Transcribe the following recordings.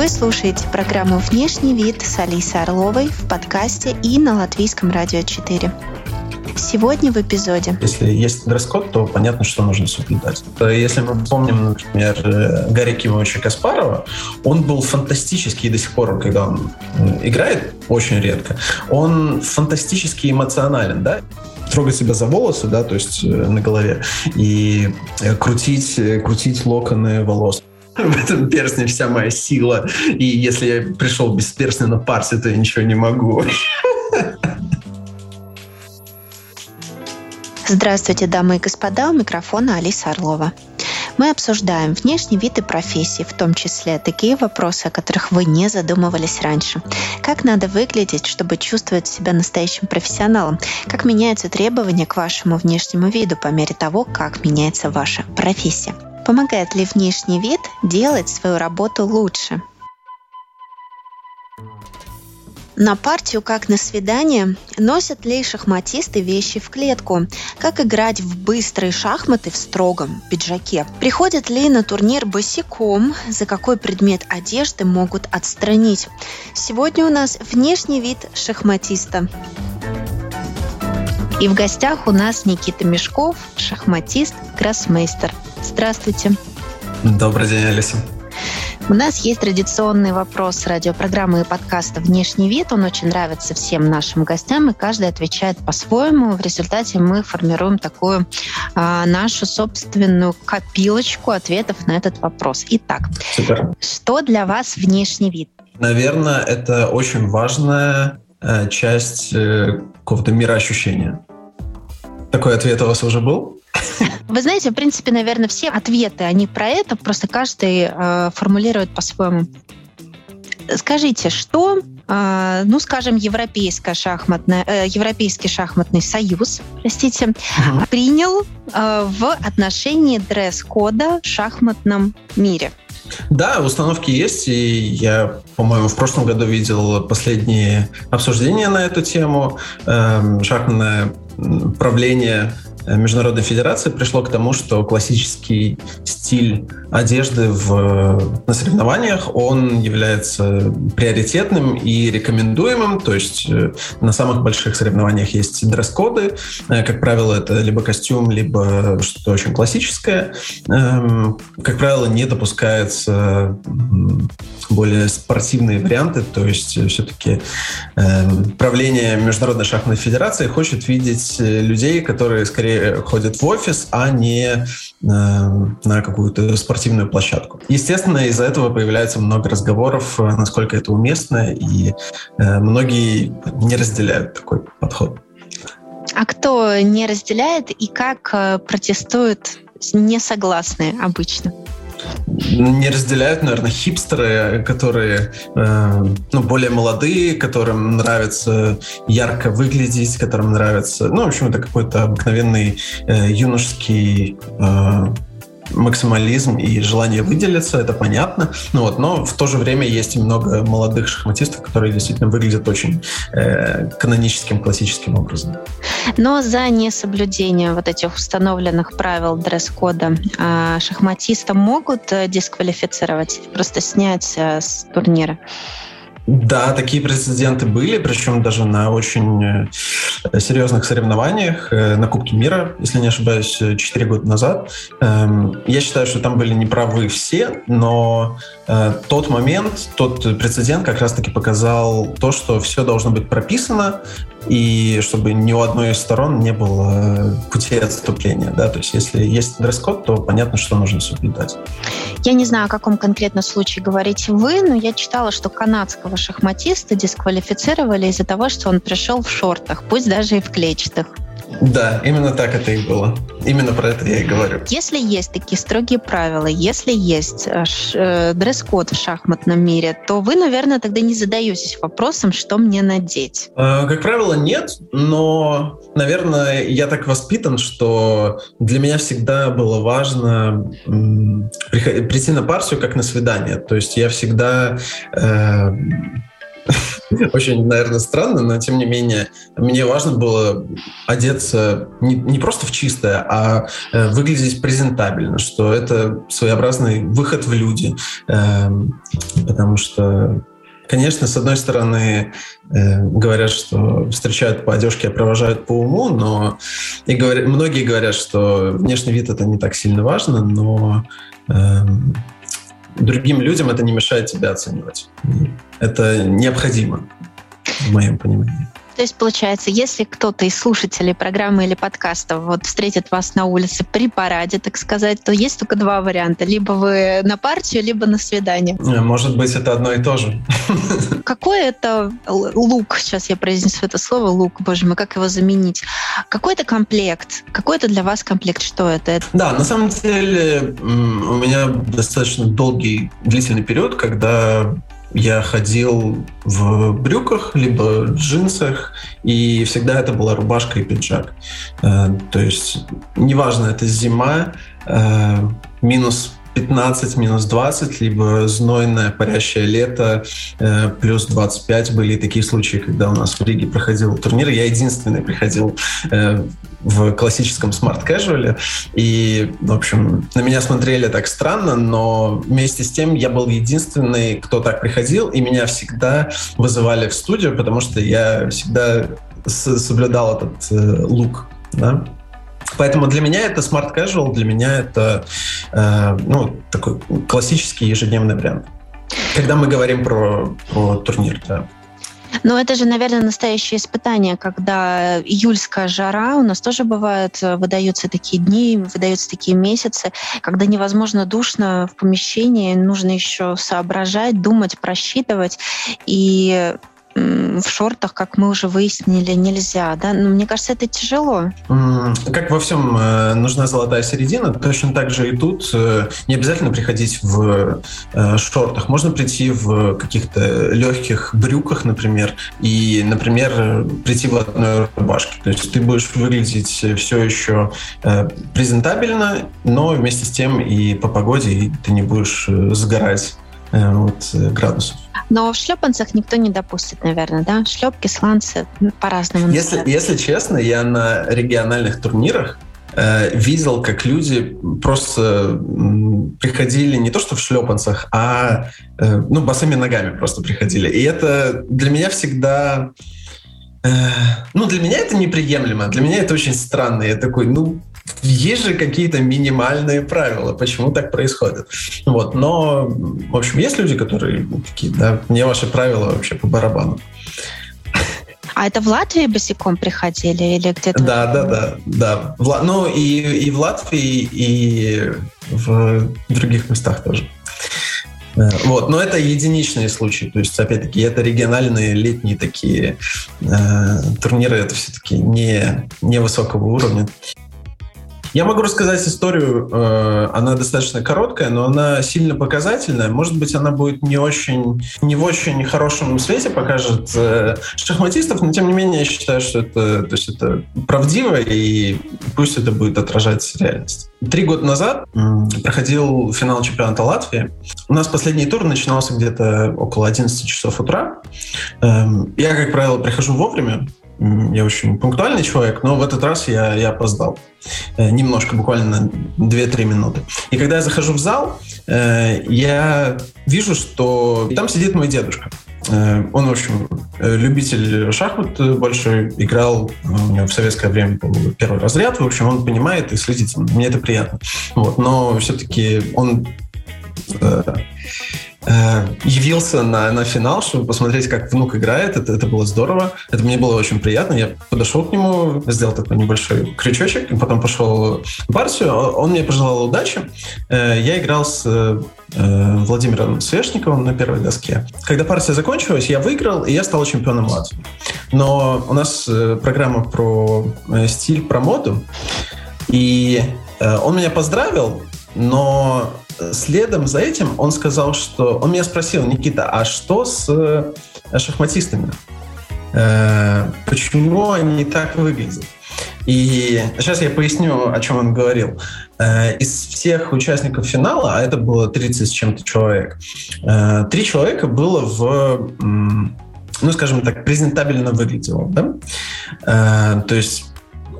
Вы слушаете программу «Внешний вид» с Алисой Орловой в подкасте и на Латвийском радио 4. Сегодня в эпизоде. Если есть дресс-код, то понятно, что нужно соблюдать. Если мы помним, например, э, Гарри Кимовича Каспарова, он был фантастический до сих пор, когда он играет, очень редко, он фантастически эмоционален, да? трогать себя за волосы, да, то есть э, на голове, и э, крутить, крутить локоны волос. В этом перстне вся моя сила. И если я пришел без перстня на парсе, то я ничего не могу. Здравствуйте, дамы и господа, у микрофона Алиса Орлова. Мы обсуждаем внешний вид и профессии, в том числе такие вопросы, о которых вы не задумывались раньше. Как надо выглядеть, чтобы чувствовать себя настоящим профессионалом? Как меняются требования к вашему внешнему виду по мере того, как меняется ваша профессия? Помогает ли внешний вид делать свою работу лучше? На партию, как на свидание, носят ли шахматисты вещи в клетку? Как играть в быстрые шахматы в строгом пиджаке? Приходят ли на турнир босиком? За какой предмет одежды могут отстранить? Сегодня у нас внешний вид шахматиста. И в гостях у нас Никита Мешков, шахматист, гроссмейстер. Здравствуйте. Добрый день, Алиса. У нас есть традиционный вопрос радиопрограммы и подкаста «Внешний вид». Он очень нравится всем нашим гостям, и каждый отвечает по-своему. В результате мы формируем такую а, нашу собственную копилочку ответов на этот вопрос. Итак, Супер. что для вас внешний вид? Наверное, это очень важная э, часть э, какого-то мироощущения. Такой ответ у вас уже был? Вы знаете, в принципе, наверное, все ответы, они про это, просто каждый э, формулирует по-своему. Скажите, что, э, ну, скажем, европейская шахматная, э, Европейский шахматный союз, простите, uh-huh. принял э, в отношении дресс-кода в шахматном мире? Да, установки есть, и я, по-моему, в прошлом году видел последние обсуждения на эту тему. Эм, шахматное правление Международной Федерации пришло к тому, что классический стиль одежды в, на соревнованиях, он является приоритетным и рекомендуемым. То есть э, на самых больших соревнованиях есть дресс-коды. Э, как правило, это либо костюм, либо что-то очень классическое. Эм, как правило, не допускается более спортивные варианты. То есть все-таки эм, правление Международной шахматной федерации хочет видеть людей, которые скорее скорее ходят в офис, а не э, на какую-то спортивную площадку. Естественно, из-за этого появляется много разговоров, э, насколько это уместно, и э, многие не разделяют такой подход. А кто не разделяет и как протестуют несогласные обычно? Не разделяют, наверное, хипстеры, которые э, ну, более молодые, которым нравится ярко выглядеть, которым нравится, ну, в общем, это какой-то обыкновенный э, юношеский э, максимализм и желание выделиться, это понятно. Ну вот, но в то же время есть много молодых шахматистов, которые действительно выглядят очень э, каноническим, классическим образом. Но за несоблюдение вот этих установленных правил дресс-кода э, шахматиста могут дисквалифицировать, просто снять э, с турнира? Да, такие прецеденты были, причем даже на очень э, серьезных соревнованиях, э, на Кубке мира, если не ошибаюсь, 4 года назад. Эм, я считаю, что там были неправы все, но э, тот момент, тот прецедент как раз-таки показал то, что все должно быть прописано, и чтобы ни у одной из сторон не было пути отступления. Да? То есть если есть дресс-код, то понятно, что нужно соблюдать. Я не знаю, о каком конкретно случае говорите вы, но я читала, что канадского шахматиста дисквалифицировали из-за того, что он пришел в шортах, пусть даже и в клетчатых. Да, именно так это и было. Именно про это я и говорю. Если есть такие строгие правила, если есть э, э, дресс-код в шахматном мире, то вы, наверное, тогда не задаетесь вопросом, что мне надеть. Э, как правило, нет, но, наверное, я так воспитан, что для меня всегда было важно прийти на партию как на свидание. То есть я всегда очень, наверное, странно, но тем не менее мне важно было одеться не, не просто в чистое, а э, выглядеть презентабельно, что это своеобразный выход в люди, э, потому что Конечно, с одной стороны, э, говорят, что встречают по одежке, а провожают по уму, но и говорят, многие говорят, что внешний вид это не так сильно важно, но э, другим людям это не мешает тебя оценивать. Это необходимо, в моем понимании. То есть, получается, если кто-то из слушателей программы или подкаста вот встретит вас на улице при параде, так сказать, то есть только два варианта. Либо вы на партию, либо на свидание. Э, может быть, это одно и то же. Какой это лук? Сейчас я произнесу это слово лук, боже мой, как его заменить? Какой это комплект? Какой это для вас комплект? Что это? Да, на самом деле у меня достаточно долгий, длительный период, когда я ходил в брюках, либо джинсах, и всегда это была рубашка и пиджак. Э, то есть, неважно, это зима, э, минус 15, минус 20, либо знойное парящее лето, э, плюс 25. Были такие случаи, когда у нас в Риге проходил турнир. Я единственный приходил э, в классическом смарт-кэжуале. И, в общем, на меня смотрели так странно, но вместе с тем я был единственный, кто так приходил, и меня всегда вызывали в студию, потому что я всегда соблюдал этот э, лук. Да? Поэтому для меня это smart casual, для меня это э, ну, такой классический ежедневный бренд. Когда мы говорим про, про турнир, да. Но это же, наверное, настоящее испытание, когда июльская жара, у нас тоже бывает, э, выдаются такие дни, выдаются такие месяцы, когда невозможно душно в помещении, нужно еще соображать, думать, просчитывать. И в шортах, как мы уже выяснили, нельзя, да? Но мне кажется, это тяжело. Как во всем э, нужна золотая середина, точно так же и тут э, не обязательно приходить в э, шортах. Можно прийти в каких-то легких брюках, например, и, например, прийти в одной рубашке. То есть ты будешь выглядеть все еще презентабельно, но вместе с тем и по погоде ты не будешь сгорать от градусов. Но в шлепанцах никто не допустит, наверное, да? Шлепки, сланцы по-разному. Если, если честно, я на региональных турнирах э, видел, как люди просто приходили не то что в шлепанцах, а э, ну, босыми ногами просто приходили. И это для меня всегда... Э, ну, для меня это неприемлемо, для меня это очень странно. Я такой, ну, есть же какие-то минимальные правила, почему так происходит. Вот, но, в общем, есть люди, которые такие, да, мне ваши правила вообще по барабану. А это в Латвии босиком приходили или где-то? Да, да, да, да. В, ну и, и в Латвии, и в других местах тоже. Э, вот, но это единичные случаи, то есть, опять-таки, это региональные летние такие э, турниры, это все-таки не, не высокого уровня. Я могу рассказать историю, э, она достаточно короткая, но она сильно показательная. Может быть, она будет не очень, не в очень хорошем свете покажет э, шахматистов, но тем не менее я считаю, что это, то есть это правдиво и пусть это будет отражать реальность. Три года назад проходил финал чемпионата Латвии. У нас последний тур начинался где-то около 11 часов утра. Эм, я, как правило, прихожу вовремя, я очень пунктуальный человек, но в этот раз я, я опоздал. Э, немножко, буквально на 2-3 минуты. И когда я захожу в зал, э, я вижу, что там сидит мой дедушка. Э, он, в общем, любитель шахмат большой, играл в советское время первый разряд. В общем, он понимает и следит. Мне это приятно. Вот. Но все-таки он явился на, на финал, чтобы посмотреть, как внук играет. Это, это было здорово. Это мне было очень приятно. Я подошел к нему, сделал такой небольшой крючочек, и потом пошел в партию. Он мне пожелал удачи. Э, я играл с э, Владимиром Свешниковым на первой доске. Когда партия закончилась, я выиграл, и я стал чемпионом Латвии. Но у нас программа про стиль, про моду, и он меня поздравил, но следом за этим он сказал, что... Он меня спросил, Никита, а что с э, шахматистами? Э, почему они так выглядят? И сейчас я поясню, о чем он говорил. Э, из всех участников финала, а это было 30 с чем-то человек, три человека было в ну, скажем так, презентабельно выглядело. Да? То есть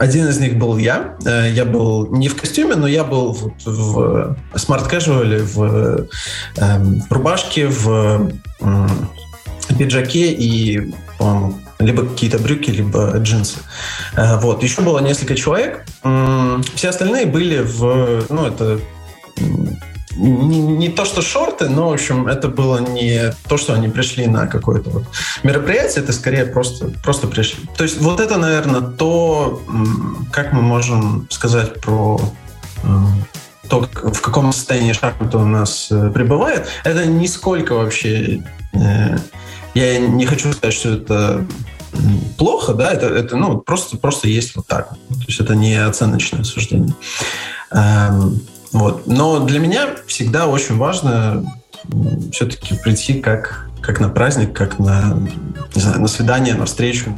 один из них был я. Э, я был не в костюме, но я был вот в смарт-кэжуале, в э, рубашке, в э, пиджаке и, либо какие-то брюки, либо джинсы. Э, вот. Еще было несколько человек. Все остальные были в... Ну, это не, то, что шорты, но, в общем, это было не то, что они пришли на какое-то вот мероприятие, это скорее просто, просто пришли. То есть вот это, наверное, то, как мы можем сказать про то, в каком состоянии шахматы у нас э, пребывает, это нисколько вообще... Э, я не хочу сказать, что это плохо, да, это, это ну, просто, просто есть вот так. То есть это не оценочное суждение. Вот. Но для меня всегда очень важно все-таки прийти как, как на праздник, как на, не знаю, на свидание, на встречу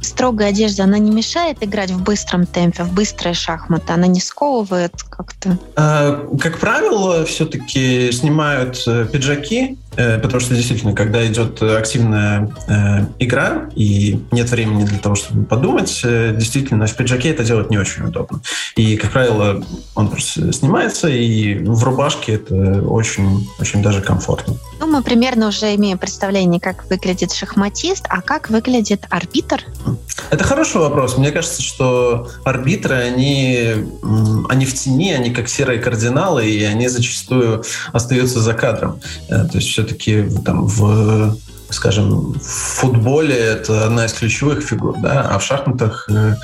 строгая одежда, она не мешает играть в быстром темпе, в быстрые шахматы? Она не сковывает как-то? А, как правило, все-таки снимают э, пиджаки, э, потому что действительно, когда идет активная э, игра и нет времени для того, чтобы подумать, действительно, в пиджаке это делать не очень удобно. И, как правило, он просто снимается, и в рубашке это очень, очень даже комфортно. Ну, мы примерно уже имеем представление, как выглядит шахматист, а как выглядит арбитр? Это хороший вопрос. Мне кажется, что арбитры, они, они в тени, они как серые кардиналы, и они зачастую остаются за кадром. Э, то есть все-таки там в скажем, в футболе это одна из ключевых фигур, да, а в шахматах э,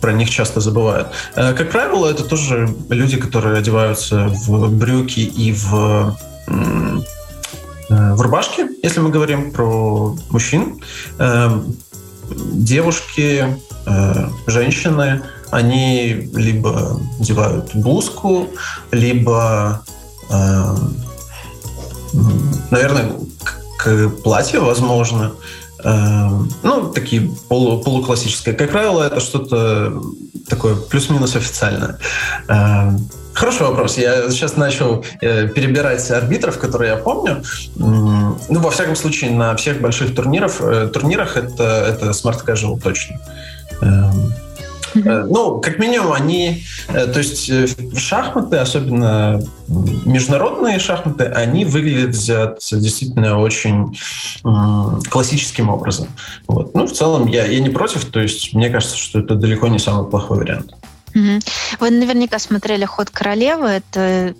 про них часто забывают. Э, как правило, это тоже люди, которые одеваются в брюки и в в рубашке, если мы говорим про мужчин девушки, э, женщины, они либо одевают блузку, либо, э, наверное, к платью, возможно. Э, ну, такие полу, полуклассические. Как правило, это что-то такое плюс-минус официальное. Хороший вопрос. Я сейчас начал э, перебирать арбитров, которые я помню. Ну, во всяком случае, на всех больших турнирах, э, турнирах это, это Smart Casual точно. Эм, э, ну, как минимум, они... Э, то есть э, шахматы, особенно международные шахматы, они выглядят действительно очень классическим образом. Вот. Ну, в целом, я, я не против. То есть мне кажется, что это далеко не самый плохой вариант. Вы наверняка смотрели «Ход королевы». Это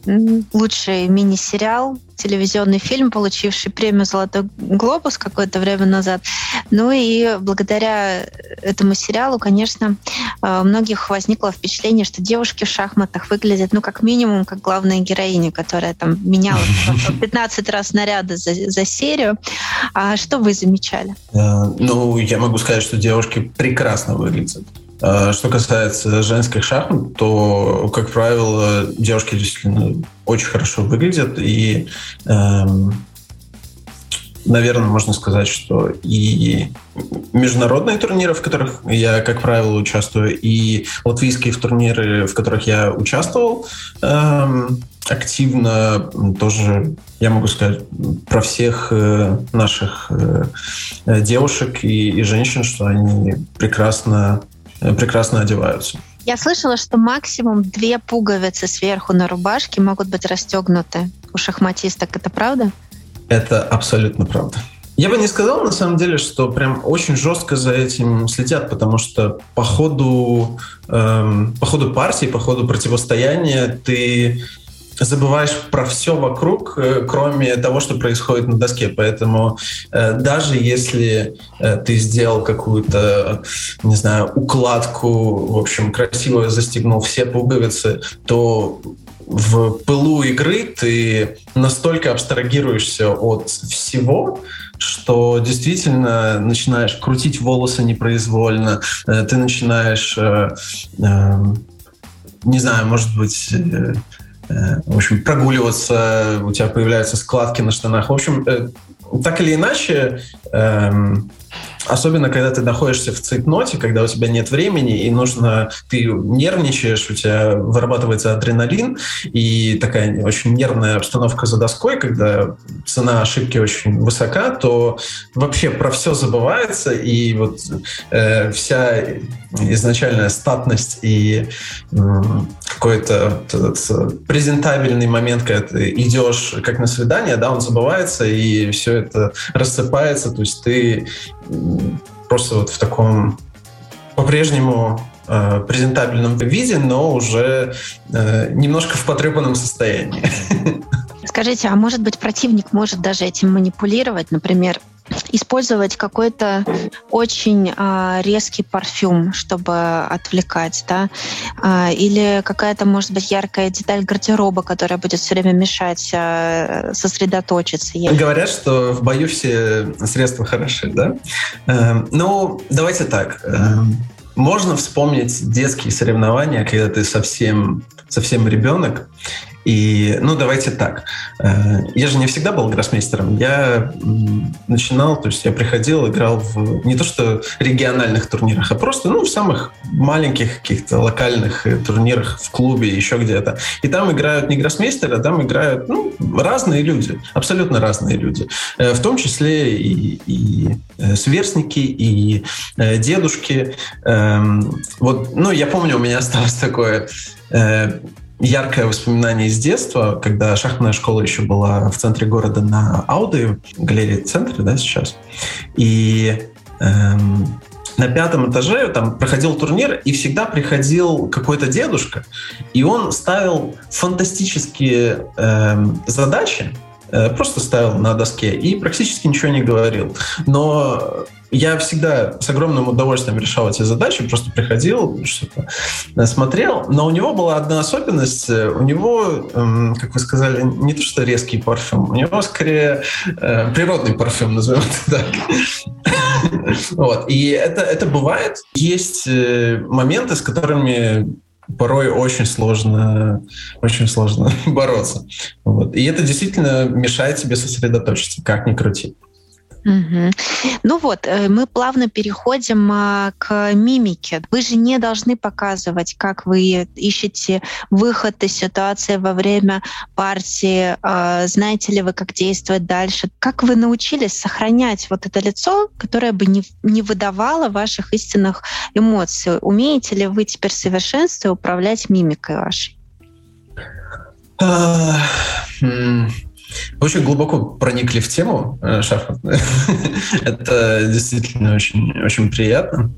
лучший мини-сериал, телевизионный фильм, получивший премию «Золотой глобус» какое-то время назад. Ну и благодаря этому сериалу, конечно, э, у многих возникло впечатление, что девушки в шахматах выглядят, ну, как минимум, как главная героиня, которая там меняла 15 раз наряды за, за серию. А что вы замечали? Э, ну, я могу сказать, что девушки прекрасно выглядят. А, что касается женских шахмат, то, как правило, девушки действительно очень хорошо выглядят. И, эм, наверное, можно сказать, что и международные турниры, в которых я, как правило, участвую, и латвийские турниры, в которых я участвовал, эм, активно тоже, я могу сказать, про всех э, наших э, девушек и, и женщин, что они прекрасно Э, прекрасно одеваются. Я слышала, что максимум две пуговицы сверху на рубашке могут быть расстегнуты у шахматисток. Это правда? Это абсолютно правда. Я бы не сказал, на самом деле, что прям очень жестко за этим следят, потому что по ходу, эм, по ходу партии, по ходу противостояния ты забываешь про все вокруг, э, кроме того, что происходит на доске. Поэтому э, даже если э, ты сделал какую-то, не знаю, укладку, в общем, красиво застегнул все пуговицы, то в пылу игры ты настолько абстрагируешься от всего, что действительно начинаешь крутить волосы непроизвольно, ты начинаешь, не знаю, может быть, в общем, прогуливаться, у тебя появляются складки на штанах. В общем, э, так или иначе, эм, Особенно, когда ты находишься в цейтноте, когда у тебя нет времени, и нужно, ты нервничаешь, у тебя вырабатывается адреналин, и такая очень нервная обстановка за доской, когда цена ошибки очень высока, то вообще про все забывается, и вот э, вся изначальная статность и э, какой-то презентабельный момент, когда ты идешь как на свидание, да, он забывается, и все это рассыпается, то есть ты просто вот в таком по-прежнему э, презентабельном виде, но уже э, немножко в потрепанном состоянии. Скажите, а может быть противник может даже этим манипулировать, например, использовать какой-то очень а, резкий парфюм, чтобы отвлекать, да, а, или какая-то, может быть, яркая деталь гардероба, которая будет все время мешать а, сосредоточиться. Говорят, что в бою все средства хороши, да? Э, ну, давайте так. Э, можно вспомнить детские соревнования, когда ты совсем, совсем ребенок, и, ну, давайте так. Э, я же не всегда был гроссмейстером. Я начинал, то есть я приходил, играл в не то что региональных турнирах, а просто, ну, в самых маленьких каких-то локальных э, турнирах в клубе, еще где-то. И там играют не гроссмейстеры, а там играют, ну, разные люди, абсолютно разные люди. Э, в том числе и, и сверстники, и дедушки. Эм, вот, ну, я помню, у меня осталось такое яркое воспоминание из детства, когда шахматная школа еще была в центре города на Ауды, галерее центре, да, сейчас. И эм, на пятом этаже там проходил турнир, и всегда приходил какой-то дедушка, и он ставил фантастические эм, задачи, просто ставил на доске и практически ничего не говорил. Но я всегда с огромным удовольствием решал эти задачи, просто приходил, что-то э, смотрел, но у него была одна особенность, э, у него, эм, как вы сказали, не то что резкий парфюм, у него скорее э, природный парфюм, назовем это так. Вот. И это, это бывает. Есть моменты, с которыми порой очень сложно, очень сложно бороться. Вот. И это действительно мешает тебе сосредоточиться, как ни крути. Угу. Ну вот, э, мы плавно переходим а, к мимике. Вы же не должны показывать, как вы ищете выход из ситуации во время партии. А, знаете ли вы, как действовать дальше? Как вы научились сохранять вот это лицо, которое бы не, не выдавало ваших истинных эмоций? Умеете ли вы теперь в совершенстве управлять мимикой вашей? Очень глубоко проникли в тему э, шахматную. Это действительно очень, очень приятно.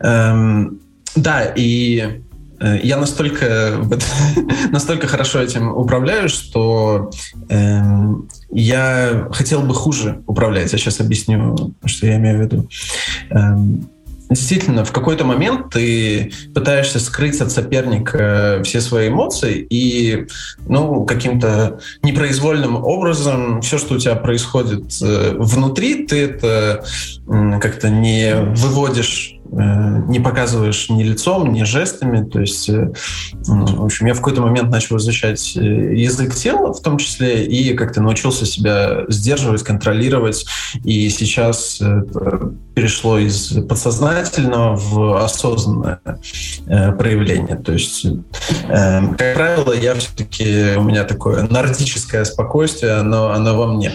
Эм, да, и э, я настолько, настолько хорошо этим управляю, что э, я хотел бы хуже управлять. Я сейчас объясню, что я имею в виду. Эм, действительно, в какой-то момент ты пытаешься скрыть от соперника все свои эмоции, и ну, каким-то непроизвольным образом все, что у тебя происходит э, внутри, ты это как-то не выводишь Э, не показываешь ни лицом, ни жестами. То есть, э, в общем, я в какой-то момент начал изучать э, язык тела, в том числе, и как-то научился себя сдерживать, контролировать. И сейчас перешло из подсознательного в осознанное проявление. То есть, как правило, я все-таки, у меня такое нордическое спокойствие, оно, оно во мне.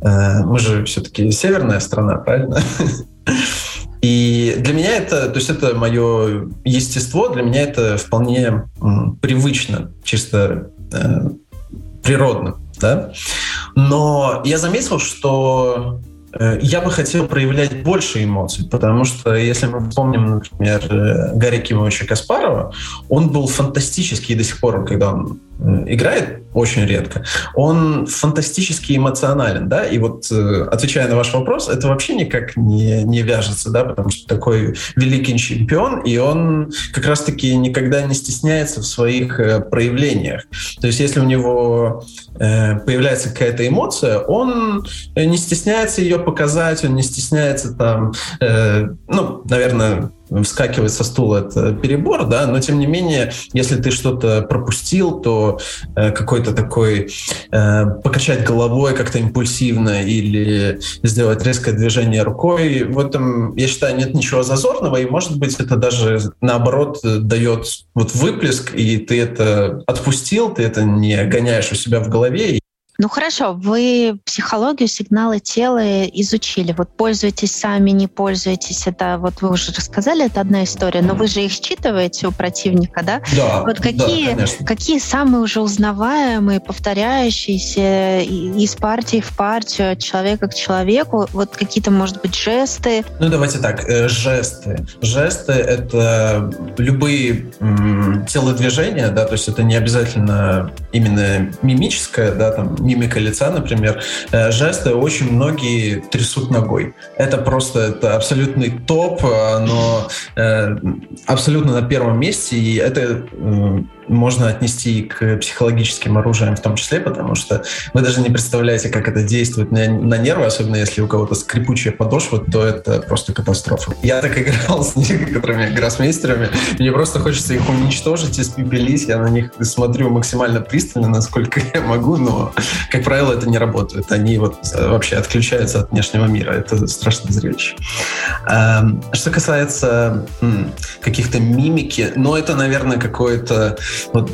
Мы же все-таки северная страна, правильно? И для меня это, то есть это мое естество, для меня это вполне привычно, чисто э, природно, да. Но я заметил, что э, я бы хотел проявлять больше эмоций, потому что если мы вспомним, например, э, Гарри Кимовича Каспарова, он был фантастический до сих пор, когда он играет очень редко, он фантастически эмоционален, да, и вот э, отвечая на ваш вопрос, это вообще никак не, не вяжется, да, потому что такой великий чемпион, и он как раз-таки никогда не стесняется в своих э, проявлениях. То есть если у него появляется какая-то эмоция, он не стесняется ее показать, он не стесняется там, ну, наверное, вскакивать со стула – это перебор, да, но тем не менее, если ты что-то пропустил, то э, какой-то такой э, покачать головой как-то импульсивно или сделать резкое движение рукой, в этом, я считаю, нет ничего зазорного, и, может быть, это даже, наоборот, дает вот выплеск, и ты это отпустил, ты это не гоняешь у себя в голове, ну хорошо, вы психологию, сигналы тела изучили. Вот пользуетесь сами, не пользуетесь. Это вот вы уже рассказали, это одна история, но вы же их считываете у противника, да? Да. Вот какие, да, какие самые уже узнаваемые, повторяющиеся из партии в партию, от человека к человеку, вот какие-то, может быть, жесты? Ну давайте так, э, жесты. Жесты — это любые телодвижения, да, то есть это не обязательно именно мимическое, да, там мимика лица, например, э, жесты очень многие трясут ногой. Это просто это абсолютный топ, но э, абсолютно на первом месте, и это можно отнести к психологическим оружиям в том числе, потому что вы даже не представляете, как это действует на, на нервы, особенно если у кого-то скрипучая подошва, то это просто катастрофа. Я так играл с некоторыми гроссмейстерами, мне просто хочется их уничтожить, испепелить, я на них смотрю максимально пристально, насколько я могу, но, как правило, это не работает. Они вот вообще отключаются от внешнего мира. Это страшное зрелище. Эм, что касается каких-то мимики, но это, наверное, какое-то вот,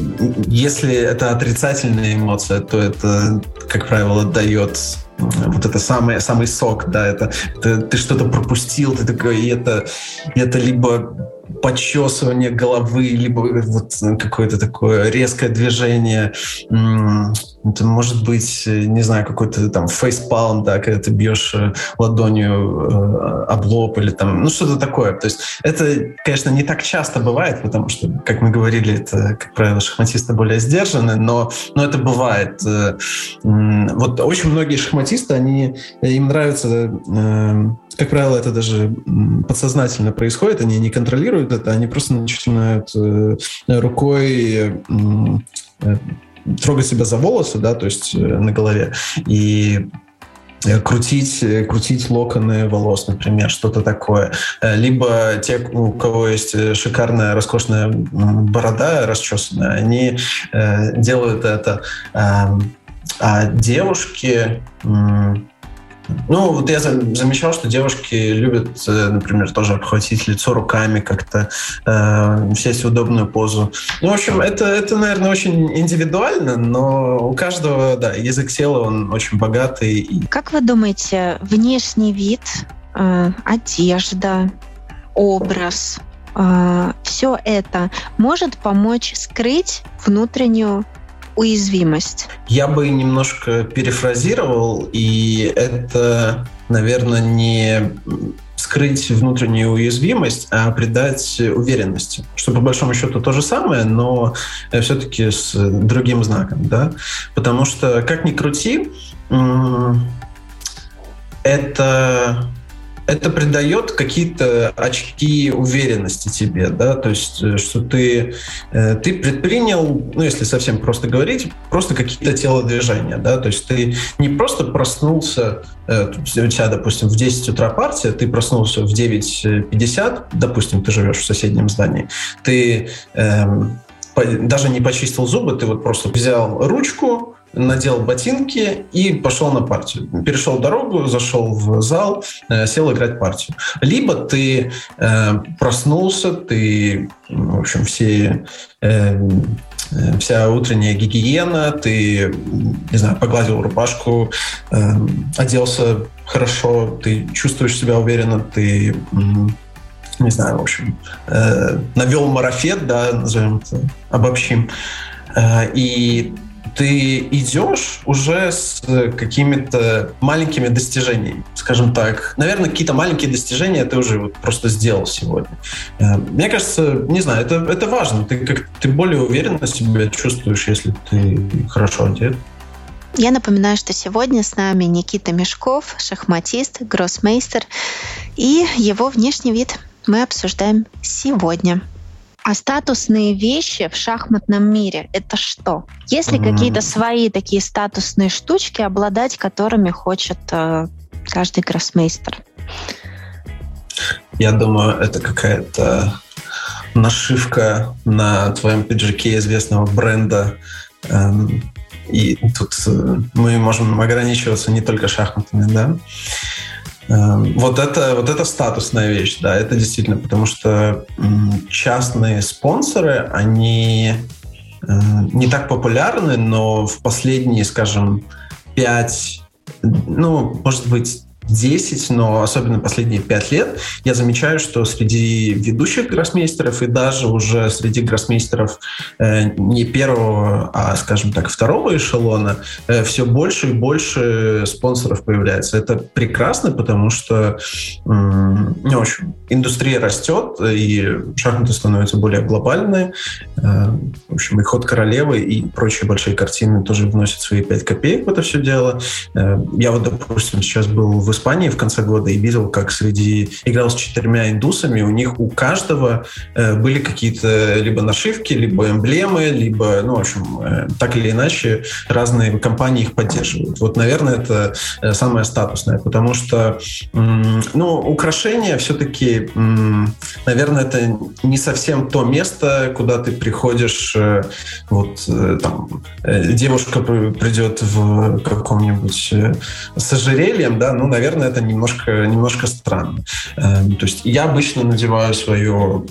если это отрицательная эмоция, то это, как правило, дает вот это самый, самый сок, да, это, это ты что-то пропустил, ты такой, и это, и это либо подчесывание головы, либо вот какое-то такое резкое движение. Это может быть, не знаю, какой-то там фейспалм, да, когда ты бьешь э, ладонью э, об лоб или там, ну что-то такое. То есть это, конечно, не так часто бывает, потому что, как мы говорили, это, как правило, шахматисты более сдержаны, но, но это бывает. Э, вот очень многие шахматисты, они, им нравится как правило, это даже подсознательно происходит, они не контролируют это, они просто начинают э, рукой э, трогать себя за волосы, да, то есть э, на голове, и крутить, крутить локоны волос, например, что-то такое. Либо те, у кого есть шикарная, роскошная борода расчесанная, они делают это. А девушки ну, вот я замечал, что девушки любят, э, например, тоже обхватить лицо руками, как-то э, сесть в удобную позу. Ну, в общем, это, это, наверное, очень индивидуально, но у каждого, да, язык тела, он очень богатый. Как вы думаете, внешний вид, э, одежда, образ, э, все это может помочь скрыть внутреннюю уязвимость? Я бы немножко перефразировал, и это, наверное, не скрыть внутреннюю уязвимость, а придать уверенности. Что по большому счету то же самое, но э, все-таки с другим знаком, да. Потому что, как ни крути, это это придает какие-то очки уверенности тебе, да, то есть, э, что ты, э, ты предпринял, ну, если совсем просто говорить, просто какие-то телодвижения, да, то есть ты не просто проснулся, э, у тебя, допустим, в 10 утра партия, ты проснулся в 9.50, допустим, ты живешь в соседнем здании, ты эм, даже не почистил зубы, ты вот просто взял ручку, надел ботинки и пошел на партию. Перешел дорогу, зашел в зал, э, сел играть партию. Либо ты э, проснулся, ты, в общем, все э, вся утренняя гигиена, ты, не знаю, погладил рубашку, э, оделся хорошо, ты чувствуешь себя уверенно, ты не знаю, в общем, э, навел марафет, да, назовем это, обобщим, э, и ты идешь уже с какими-то маленькими достижениями, скажем так. Наверное, какие-то маленькие достижения ты уже вот просто сделал сегодня. Э, мне кажется, не знаю, это, это важно. Ты, как, ты более уверенно себя чувствуешь, если ты хорошо одет. Я напоминаю, что сегодня с нами Никита Мешков, шахматист, гроссмейстер, и его внешний вид мы обсуждаем сегодня. А статусные вещи в шахматном мире — это что? Есть ли mm. какие-то свои такие статусные штучки, обладать которыми хочет э, каждый гроссмейстер? Я думаю, это какая-то нашивка на твоем пиджаке известного бренда. Эм, и тут э, мы можем ограничиваться не только шахматами, да. Эм, вот это, вот это статусная вещь, да, это действительно, потому что частные спонсоры, они э, не так популярны, но в последние, скажем, пять, ну, может быть, 10, но особенно последние 5 лет, я замечаю, что среди ведущих гроссмейстеров и даже уже среди гроссмейстеров э, не первого, а, скажем так, второго эшелона э, все больше и больше спонсоров появляется. Это прекрасно, потому что э, ну, в индустрия растет, и шахматы становятся более глобальные. Э, в общем, и ход королевы и прочие большие картины тоже вносят свои 5 копеек в это все дело. Э, я вот, допустим, сейчас был в Испании в конце года и видел, как среди... Играл с четырьмя индусами, у них у каждого э, были какие-то либо нашивки, либо эмблемы, либо, ну, в общем, э, так или иначе разные компании их поддерживают. Вот, наверное, это э, самое статусное, потому что, ну, украшения все-таки, наверное, это не совсем то место, куда ты приходишь, э, вот, э, там, э, девушка придет в каком-нибудь э, с ожерельем, да, ну, наверное, наверное, это немножко, немножко странно. Эм, то есть я обычно надеваю свое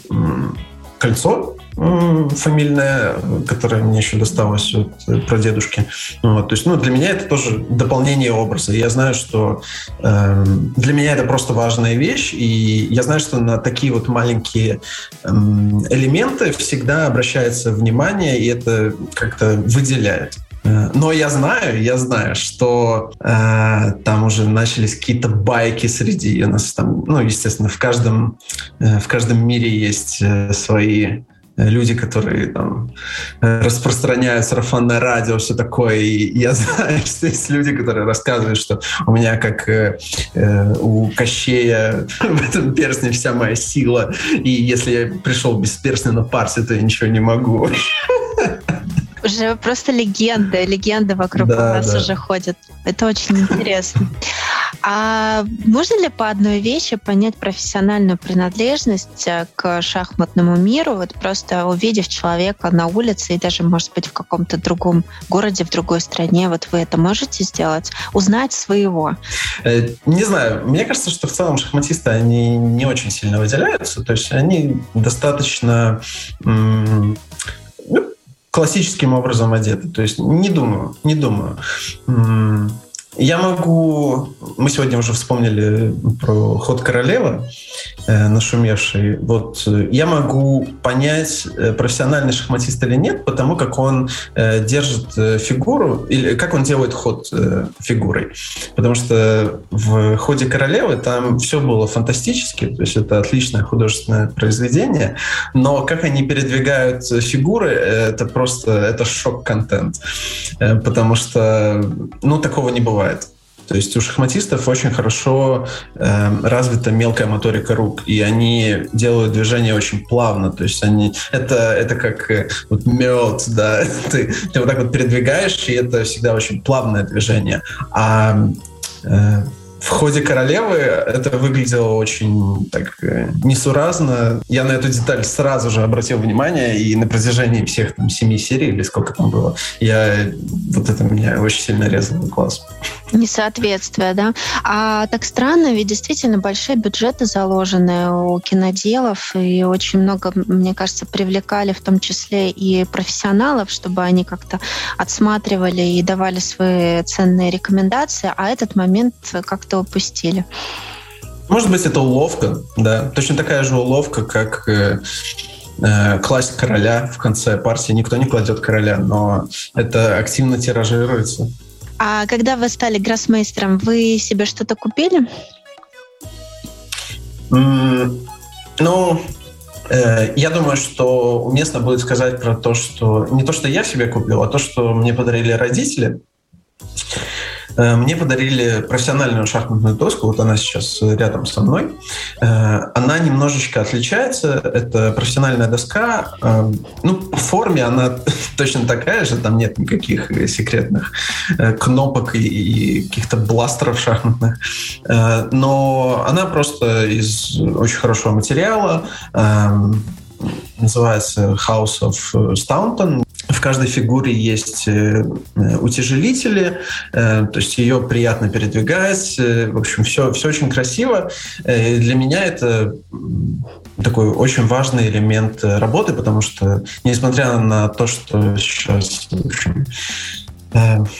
кольцо фамильное, которое мне еще досталось от э, прадедушки. Вот, то есть, ну, для меня это тоже дополнение образа. Я знаю, что э, для меня это просто важная вещь, и я знаю, что на такие вот маленькие э, элементы всегда обращается внимание, и это как-то выделяет. Э, но я знаю, я знаю, что э, там уже начались какие-то байки среди у нас там, ну, естественно, в каждом э, в каждом мире есть э, свои люди, которые там распространяют сарафанное радио, все такое. И я знаю, что есть люди, которые рассказывают, что у меня как э, э у Кощея в этом перстне вся моя сила, и если я пришел без перстня на парсе, то я ничего не могу. Уже просто легенда, легенда вокруг да, нас да. уже ходит. Это очень интересно. А можно ли по одной вещи понять профессиональную принадлежность э, к шахматному миру, вот просто увидев человека на улице и даже, может быть, в каком-то другом городе, в другой стране, вот вы это можете сделать? Узнать своего? Э, не знаю. Мне кажется, что в целом шахматисты, они не очень сильно выделяются. То есть они достаточно классическим образом одеты. То есть не думаю, не думаю. Я могу... Мы сегодня уже вспомнили про ход королевы, э, нашумевший. Вот э, я могу понять, э, профессиональный шахматист или нет, потому как он э, держит э, фигуру, или как он делает ход э, фигурой. Потому что в ходе королевы там все было фантастически, то есть это отличное художественное произведение, но как они передвигают фигуры, это просто это шок-контент. Э, потому что, ну, такого не бывает бывает. То есть у шахматистов очень хорошо э, развита мелкая моторика рук, и они делают движение очень плавно. То есть они это это как э, вот мед, да, ты ты вот так вот передвигаешь, и это всегда очень плавное движение. А э, в ходе королевы это выглядело очень так э, несуразно. Я на эту деталь сразу же обратил внимание, и на протяжении всех там семи серий, или сколько там было, я вот это меня очень сильно резало глаз. Несоответствие, да? А так странно, ведь действительно большие бюджеты заложены у киноделов, и очень много, мне кажется, привлекали в том числе и профессионалов, чтобы они как-то отсматривали и давали свои ценные рекомендации, а этот момент как-то упустили. Может быть, это уловка, да. Точно такая же уловка, как э, э, класть короля в конце партии. Никто не кладет короля, но это активно тиражируется. А когда вы стали гроссмейстером, вы себе что-то купили? Mm, ну, э, я думаю, что уместно будет сказать про то, что не то, что я себе купил, а то, что мне подарили родители. Мне подарили профессиональную шахматную доску, вот она сейчас рядом со мной. Она немножечко отличается. Это профессиональная доска. Ну, по форме она точно такая же, там нет никаких секретных кнопок и каких-то бластеров шахматных. Но она просто из очень хорошего материала, называется House of Staunton. Каждой фигуре есть э, утяжелители, э, то есть ее приятно передвигать. Э, в общем, все, все очень красиво. Для меня это такой очень важный элемент работы, потому что, несмотря на то, что сейчас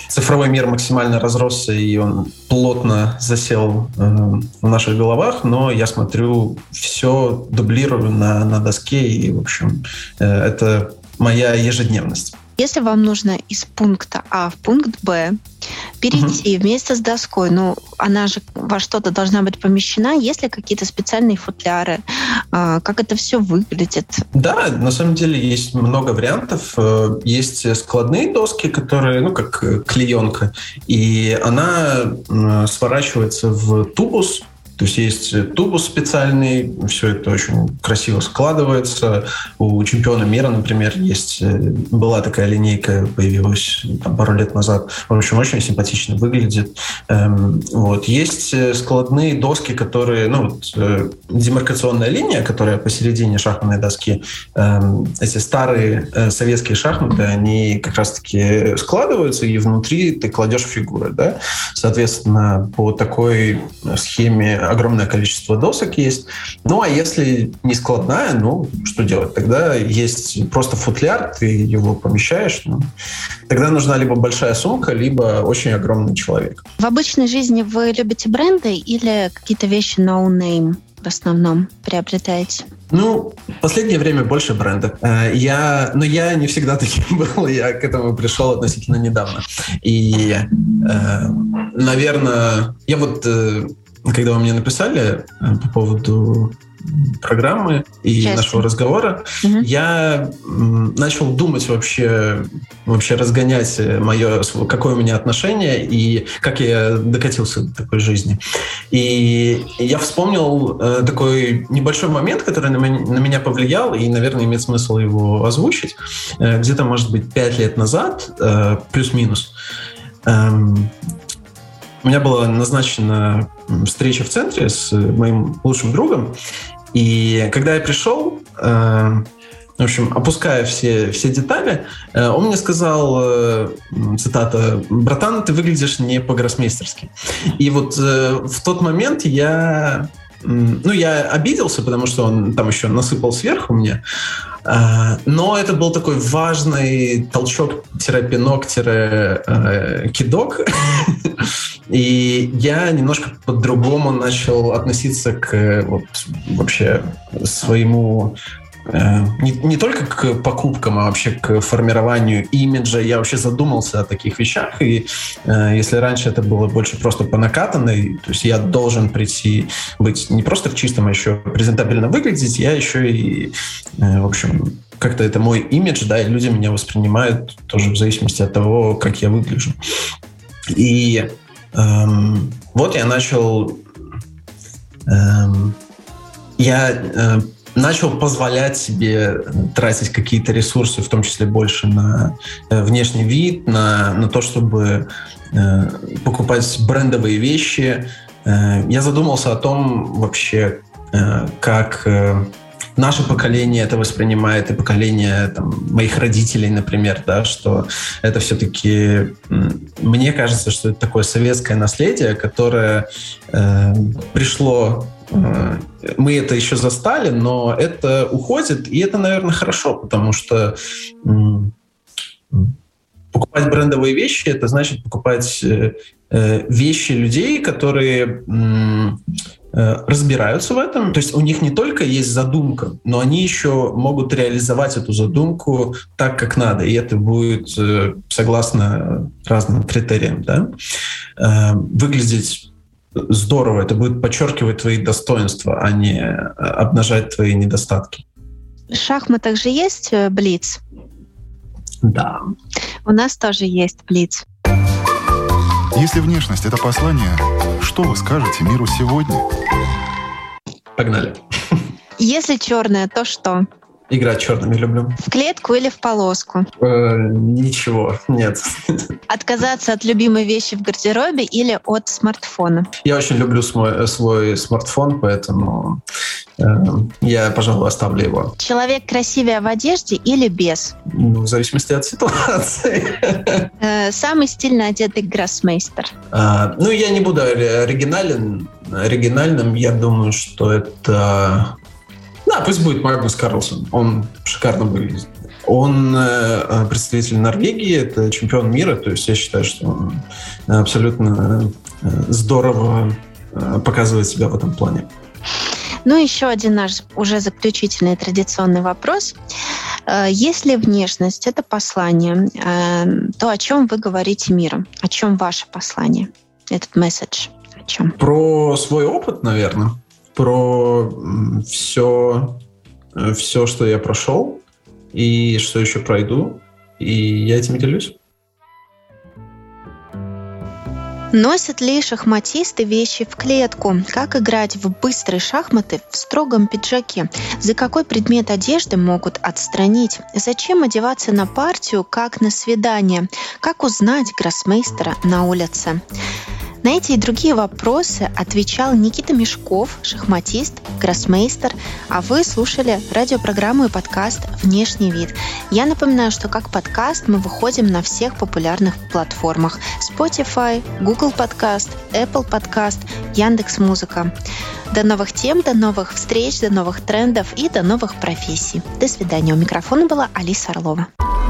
цифровой мир максимально разросся, и он плотно засел в наших головах, но я смотрю, все дублирую на, на доске, и, в общем, это моя ежедневность. Если вам нужно из пункта А в пункт Б перейти угу. вместе с доской, ну, она же во что-то должна быть помещена, есть ли какие-то специальные футляры, а, как это все выглядит? Да, на самом деле есть много вариантов. Э, есть складные доски, которые, ну, как клеенка, и она сворачивается в тубус, то есть есть тубус специальный, все это очень красиво складывается. У чемпиона мира, например, есть э, была такая линейка, появилась там, пару лет назад. В общем, очень симпатично выглядит. Эм, вот. Есть э, складные доски, которые, ну, вот, э, демаркационная линия, которая посередине шахматной доски. Эм, эти старые советские шахматы, они как раз-таки складываются, и внутри ты кладешь фигуры. Да? Соответственно, по такой схеме огромное количество досок есть. Ну, а если не складная, ну, что делать? Тогда есть просто футляр, ты его помещаешь. Ну, тогда нужна либо большая сумка, либо очень огромный человек. В обычной жизни вы любите бренды или какие-то вещи no-name в основном приобретаете? Ну, в последнее время больше брендов. Э, я, но я не всегда таким был, я к этому пришел относительно недавно. И, э, наверное, я вот э, когда вы мне написали э, по поводу программы и Часто. нашего разговора, угу. я начал думать вообще, вообще разгонять мое, какое у меня отношение и как я докатился до такой жизни. И я вспомнил э, такой небольшой момент, который на меня, на меня повлиял, и, наверное, имеет смысл его озвучить. Э, где-то, может быть, пять лет назад, э, плюс-минус, эм, у меня была назначена встреча в центре с моим лучшим другом, и когда я пришел, э, в общем, опуская все, все детали, э, он мне сказал, э, цитата, «Братан, ты выглядишь не по-гроссмейстерски». И вот в тот момент я ну, я обиделся, потому что он там еще насыпал сверху мне. Но это был такой важный толчок-пинок-кидок. И я немножко по-другому начал относиться к вот, вообще своему Э, не, не только к покупкам, а вообще к формированию имиджа. Я вообще задумался о таких вещах. И э, если раньше это было больше просто по накатанной, то есть я должен прийти, быть не просто в чистом, а еще презентабельно выглядеть, я еще и, э, в общем, как-то это мой имидж, да, и люди меня воспринимают тоже в зависимости от того, как я выгляжу. И эм, вот я начал... Эм, я э, начал позволять себе тратить какие-то ресурсы, в том числе больше на э, внешний вид, на, на то, чтобы э, покупать брендовые вещи. Э, я задумался о том вообще, э, как э, наше поколение это воспринимает, и поколение там, моих родителей, например, да, что это все-таки, мне кажется, что это такое советское наследие, которое э, пришло Э, мы это еще застали, но это уходит, и это, наверное, хорошо, потому что покупать брендовые вещи, это значит покупать э, э, вещи людей, которые разбираются в этом. То есть у них не только есть задумка, но они еще могут реализовать эту задумку так, как надо. И это будет согласно разным критериям. Да? Выглядеть здорово. Это будет подчеркивать твои достоинства, а не э, обнажать твои недостатки. В шахматах же есть э, блиц? Да. У нас тоже есть блиц. Если внешность – это послание, что вы скажете миру сегодня? Погнали. Если черное, то что? Играть черными люблю. В клетку или в полоску? Э, ничего, нет. Отказаться от любимой вещи в гардеробе или от смартфона? Я очень люблю свой, свой смартфон, поэтому э, я, пожалуй, оставлю его. Человек красивее в одежде или без? Ну, в зависимости от ситуации. Э, самый стильно одетый гроссмейстер? А, ну, я не буду оригинален, оригинальным. Я думаю, что это да, пусть будет Магнус Карлсон. Он шикарно выглядит. Он э, представитель Норвегии, это чемпион мира, то есть я считаю, что он абсолютно э, здорово э, показывает себя в этом плане. Ну, еще один наш уже заключительный традиционный вопрос. Э, если внешность – это послание, э, то о чем вы говорите миру? О чем ваше послание? Этот месседж? О чем? Про свой опыт, наверное про все, все, что я прошел и что еще пройду. И я этим делюсь. Носят ли шахматисты вещи в клетку? Как играть в быстрые шахматы в строгом пиджаке? За какой предмет одежды могут отстранить? Зачем одеваться на партию, как на свидание? Как узнать гроссмейстера на улице? На эти и другие вопросы отвечал Никита Мешков, шахматист, гроссмейстер, а вы слушали радиопрограмму и подкаст «Внешний вид». Я напоминаю, что как подкаст мы выходим на всех популярных платформах Spotify, Google Podcast, Apple Podcast, Яндекс Музыка. До новых тем, до новых встреч, до новых трендов и до новых профессий. До свидания. У микрофона была Алиса Орлова.